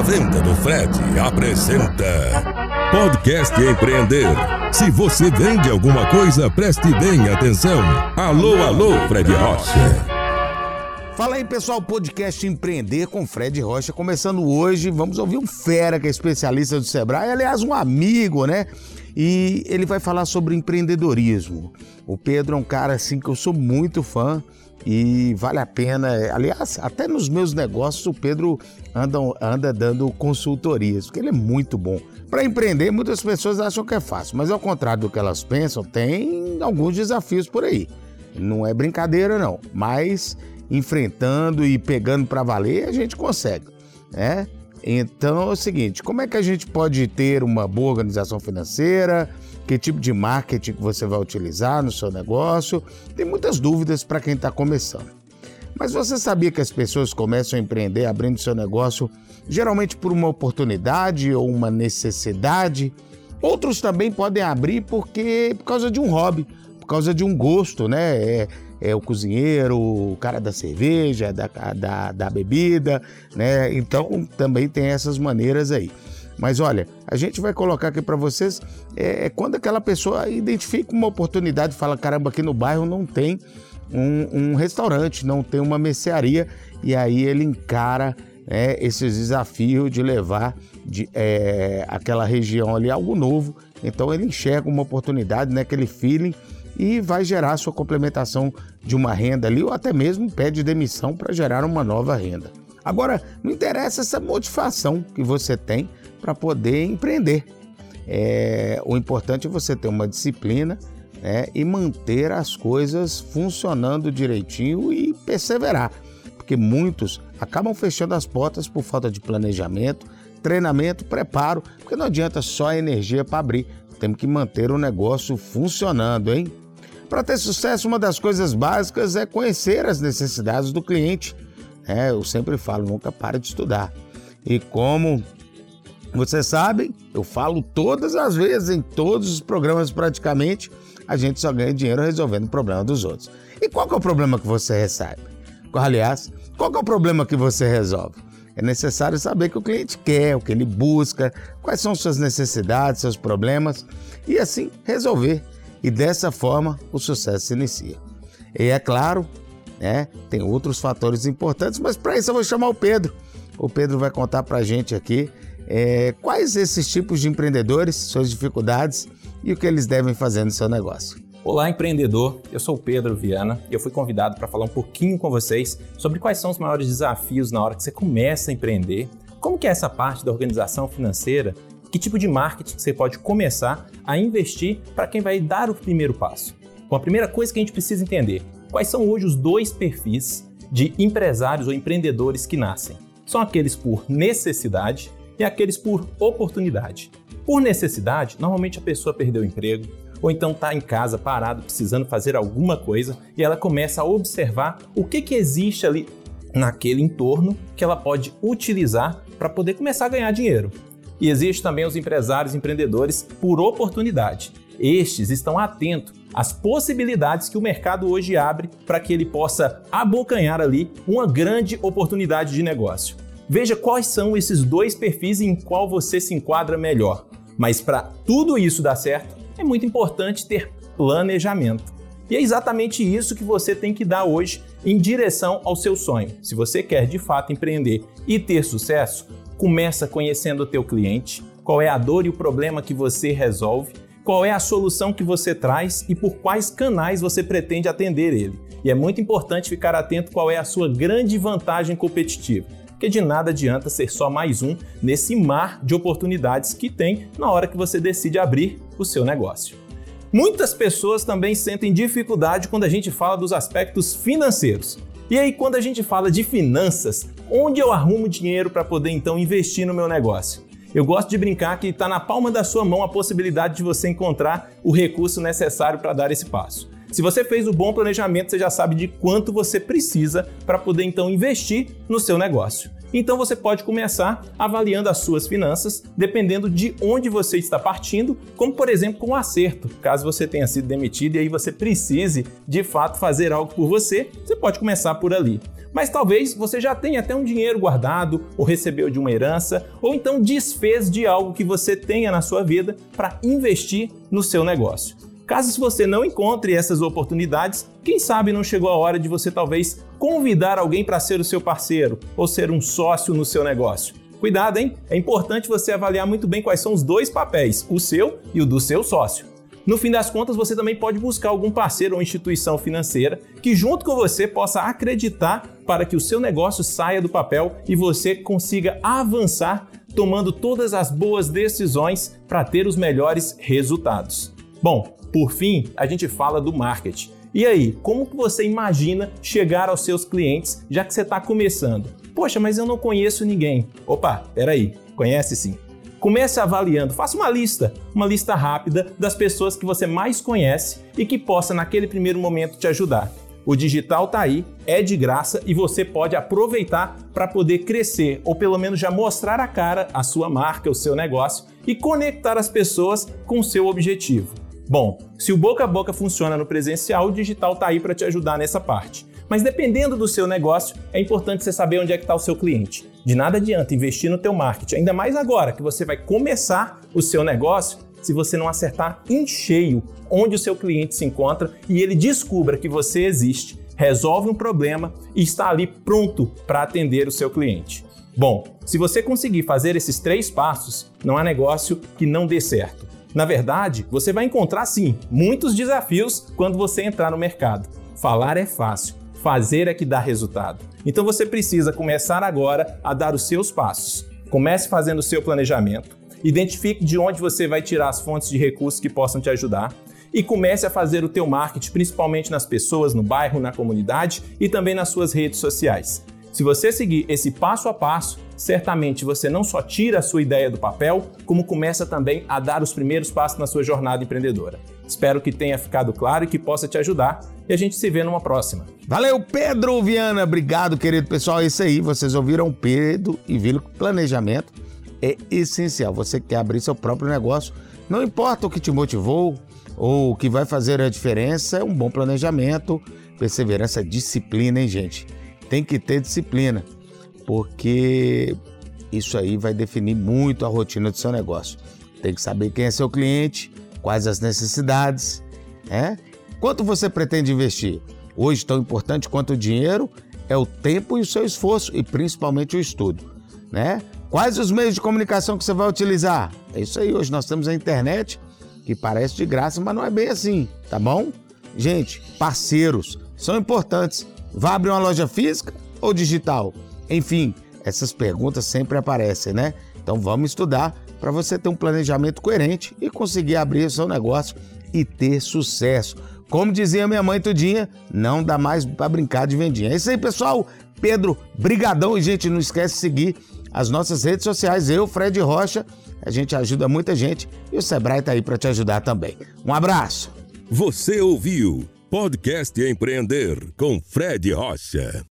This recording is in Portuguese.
A Venda do Fred apresenta Podcast Empreender. Se você vende alguma coisa, preste bem atenção. Alô, alô, Fred Rocha. Fala aí, pessoal, podcast Empreender com Fred Rocha. Começando hoje, vamos ouvir um fera que é especialista do Sebrae, aliás, um amigo, né? E ele vai falar sobre empreendedorismo. O Pedro é um cara assim que eu sou muito fã e vale a pena. Aliás, até nos meus negócios o Pedro anda, anda dando consultorias, porque ele é muito bom. Para empreender, muitas pessoas acham que é fácil, mas ao contrário do que elas pensam, tem alguns desafios por aí. Não é brincadeira, não, mas enfrentando e pegando para valer, a gente consegue, né? Então é o seguinte, como é que a gente pode ter uma boa organização financeira? Que tipo de marketing você vai utilizar no seu negócio? Tem muitas dúvidas para quem está começando. Mas você sabia que as pessoas começam a empreender abrindo seu negócio geralmente por uma oportunidade ou uma necessidade? Outros também podem abrir porque por causa de um hobby, por causa de um gosto, né? É, é o cozinheiro, o cara da cerveja, da, da, da bebida, né? Então também tem essas maneiras aí. Mas olha, a gente vai colocar aqui para vocês é, é, quando aquela pessoa identifica uma oportunidade fala: caramba, aqui no bairro não tem um, um restaurante, não tem uma mercearia, e aí ele encara né, esse desafio de levar de, é, aquela região ali algo novo. Então ele enxerga uma oportunidade, né, aquele feeling e vai gerar sua complementação de uma renda ali ou até mesmo pede demissão para gerar uma nova renda. Agora, não interessa essa motivação que você tem para poder empreender. É, o importante é você ter uma disciplina né, e manter as coisas funcionando direitinho e perseverar, porque muitos acabam fechando as portas por falta de planejamento, treinamento, preparo, porque não adianta só energia para abrir, temos que manter o negócio funcionando, hein? Para ter sucesso, uma das coisas básicas é conhecer as necessidades do cliente. É, eu sempre falo, nunca pare de estudar. E como vocês sabem, eu falo todas as vezes, em todos os programas praticamente, a gente só ganha dinheiro resolvendo o problema dos outros. E qual é o problema que você recebe? Aliás, qual é o problema que você resolve? É necessário saber o que o cliente quer, o que ele busca, quais são suas necessidades, seus problemas e assim resolver e dessa forma o sucesso se inicia. E é claro, né, tem outros fatores importantes, mas para isso eu vou chamar o Pedro. O Pedro vai contar para a gente aqui é, quais esses tipos de empreendedores, suas dificuldades e o que eles devem fazer no seu negócio. Olá, empreendedor. Eu sou o Pedro Viana e eu fui convidado para falar um pouquinho com vocês sobre quais são os maiores desafios na hora que você começa a empreender, como que é essa parte da organização financeira que tipo de marketing você pode começar a investir para quem vai dar o primeiro passo. Bom, a primeira coisa que a gente precisa entender, quais são hoje os dois perfis de empresários ou empreendedores que nascem? São aqueles por necessidade e aqueles por oportunidade. Por necessidade, normalmente a pessoa perdeu o emprego, ou então está em casa parado precisando fazer alguma coisa e ela começa a observar o que, que existe ali naquele entorno que ela pode utilizar para poder começar a ganhar dinheiro. E existe também os empresários empreendedores por oportunidade. Estes estão atentos às possibilidades que o mercado hoje abre para que ele possa abocanhar ali uma grande oportunidade de negócio. Veja quais são esses dois perfis em qual você se enquadra melhor. Mas para tudo isso dar certo, é muito importante ter planejamento. E é exatamente isso que você tem que dar hoje em direção ao seu sonho. Se você quer de fato empreender e ter sucesso, Começa conhecendo o teu cliente, qual é a dor e o problema que você resolve, qual é a solução que você traz e por quais canais você pretende atender ele. E é muito importante ficar atento qual é a sua grande vantagem competitiva, porque de nada adianta ser só mais um nesse mar de oportunidades que tem na hora que você decide abrir o seu negócio. Muitas pessoas também sentem dificuldade quando a gente fala dos aspectos financeiros. E aí, quando a gente fala de finanças, onde eu arrumo dinheiro para poder então investir no meu negócio? Eu gosto de brincar que está na palma da sua mão a possibilidade de você encontrar o recurso necessário para dar esse passo. Se você fez o bom planejamento, você já sabe de quanto você precisa para poder então investir no seu negócio. Então você pode começar avaliando as suas finanças, dependendo de onde você está partindo, como por exemplo com o acerto. Caso você tenha sido demitido e aí você precise de fato fazer algo por você, você pode começar por ali. Mas talvez você já tenha até um dinheiro guardado, ou recebeu de uma herança, ou então desfez de algo que você tenha na sua vida para investir no seu negócio. Caso você não encontre essas oportunidades, quem sabe não chegou a hora de você talvez convidar alguém para ser o seu parceiro ou ser um sócio no seu negócio. Cuidado, hein? É importante você avaliar muito bem quais são os dois papéis, o seu e o do seu sócio. No fim das contas, você também pode buscar algum parceiro ou instituição financeira que, junto com você, possa acreditar para que o seu negócio saia do papel e você consiga avançar tomando todas as boas decisões para ter os melhores resultados. Bom, por fim, a gente fala do marketing. E aí, como que você imagina chegar aos seus clientes já que você está começando? Poxa, mas eu não conheço ninguém. Opa, peraí, conhece sim. Comece avaliando, faça uma lista, uma lista rápida das pessoas que você mais conhece e que possa naquele primeiro momento te ajudar. O digital está aí, é de graça e você pode aproveitar para poder crescer ou pelo menos já mostrar a cara a sua marca, o seu negócio e conectar as pessoas com o seu objetivo. Bom, se o boca a boca funciona no presencial, o digital está aí para te ajudar nessa parte. Mas dependendo do seu negócio, é importante você saber onde é que está o seu cliente. De nada adianta investir no teu marketing, ainda mais agora que você vai começar o seu negócio, se você não acertar em cheio onde o seu cliente se encontra e ele descubra que você existe, resolve um problema e está ali pronto para atender o seu cliente. Bom, se você conseguir fazer esses três passos, não há negócio que não dê certo. Na verdade, você vai encontrar sim muitos desafios quando você entrar no mercado. Falar é fácil, fazer é que dá resultado. Então você precisa começar agora a dar os seus passos. Comece fazendo o seu planejamento, identifique de onde você vai tirar as fontes de recursos que possam te ajudar e comece a fazer o teu marketing principalmente nas pessoas, no bairro, na comunidade e também nas suas redes sociais. Se você seguir esse passo a passo, certamente você não só tira a sua ideia do papel, como começa também a dar os primeiros passos na sua jornada empreendedora. Espero que tenha ficado claro e que possa te ajudar. E a gente se vê numa próxima. Valeu, Pedro Viana. Obrigado, querido pessoal. É isso aí. Vocês ouviram Pedro e viram que planejamento é essencial. Você quer abrir seu próprio negócio, não importa o que te motivou ou o que vai fazer a diferença, é um bom planejamento, perseverança, disciplina, hein, gente? Tem que ter disciplina, porque isso aí vai definir muito a rotina do seu negócio. Tem que saber quem é seu cliente, quais as necessidades, né? Quanto você pretende investir? Hoje, tão importante quanto o dinheiro é o tempo e o seu esforço, e principalmente o estudo, né? Quais os meios de comunicação que você vai utilizar? É isso aí, hoje nós temos a internet, que parece de graça, mas não é bem assim, tá bom? Gente, parceiros são importantes. Vai abrir uma loja física ou digital? Enfim, essas perguntas sempre aparecem, né? Então vamos estudar para você ter um planejamento coerente e conseguir abrir o seu negócio e ter sucesso. Como dizia minha mãe tudinha, não dá mais para brincar de vendinha. É isso aí, pessoal. Pedro, brigadão e gente, não esquece de seguir as nossas redes sociais. Eu, Fred Rocha, a gente ajuda muita gente e o Sebrae tá aí para te ajudar também. Um abraço. Você ouviu Podcast Empreender com Fred Rocha.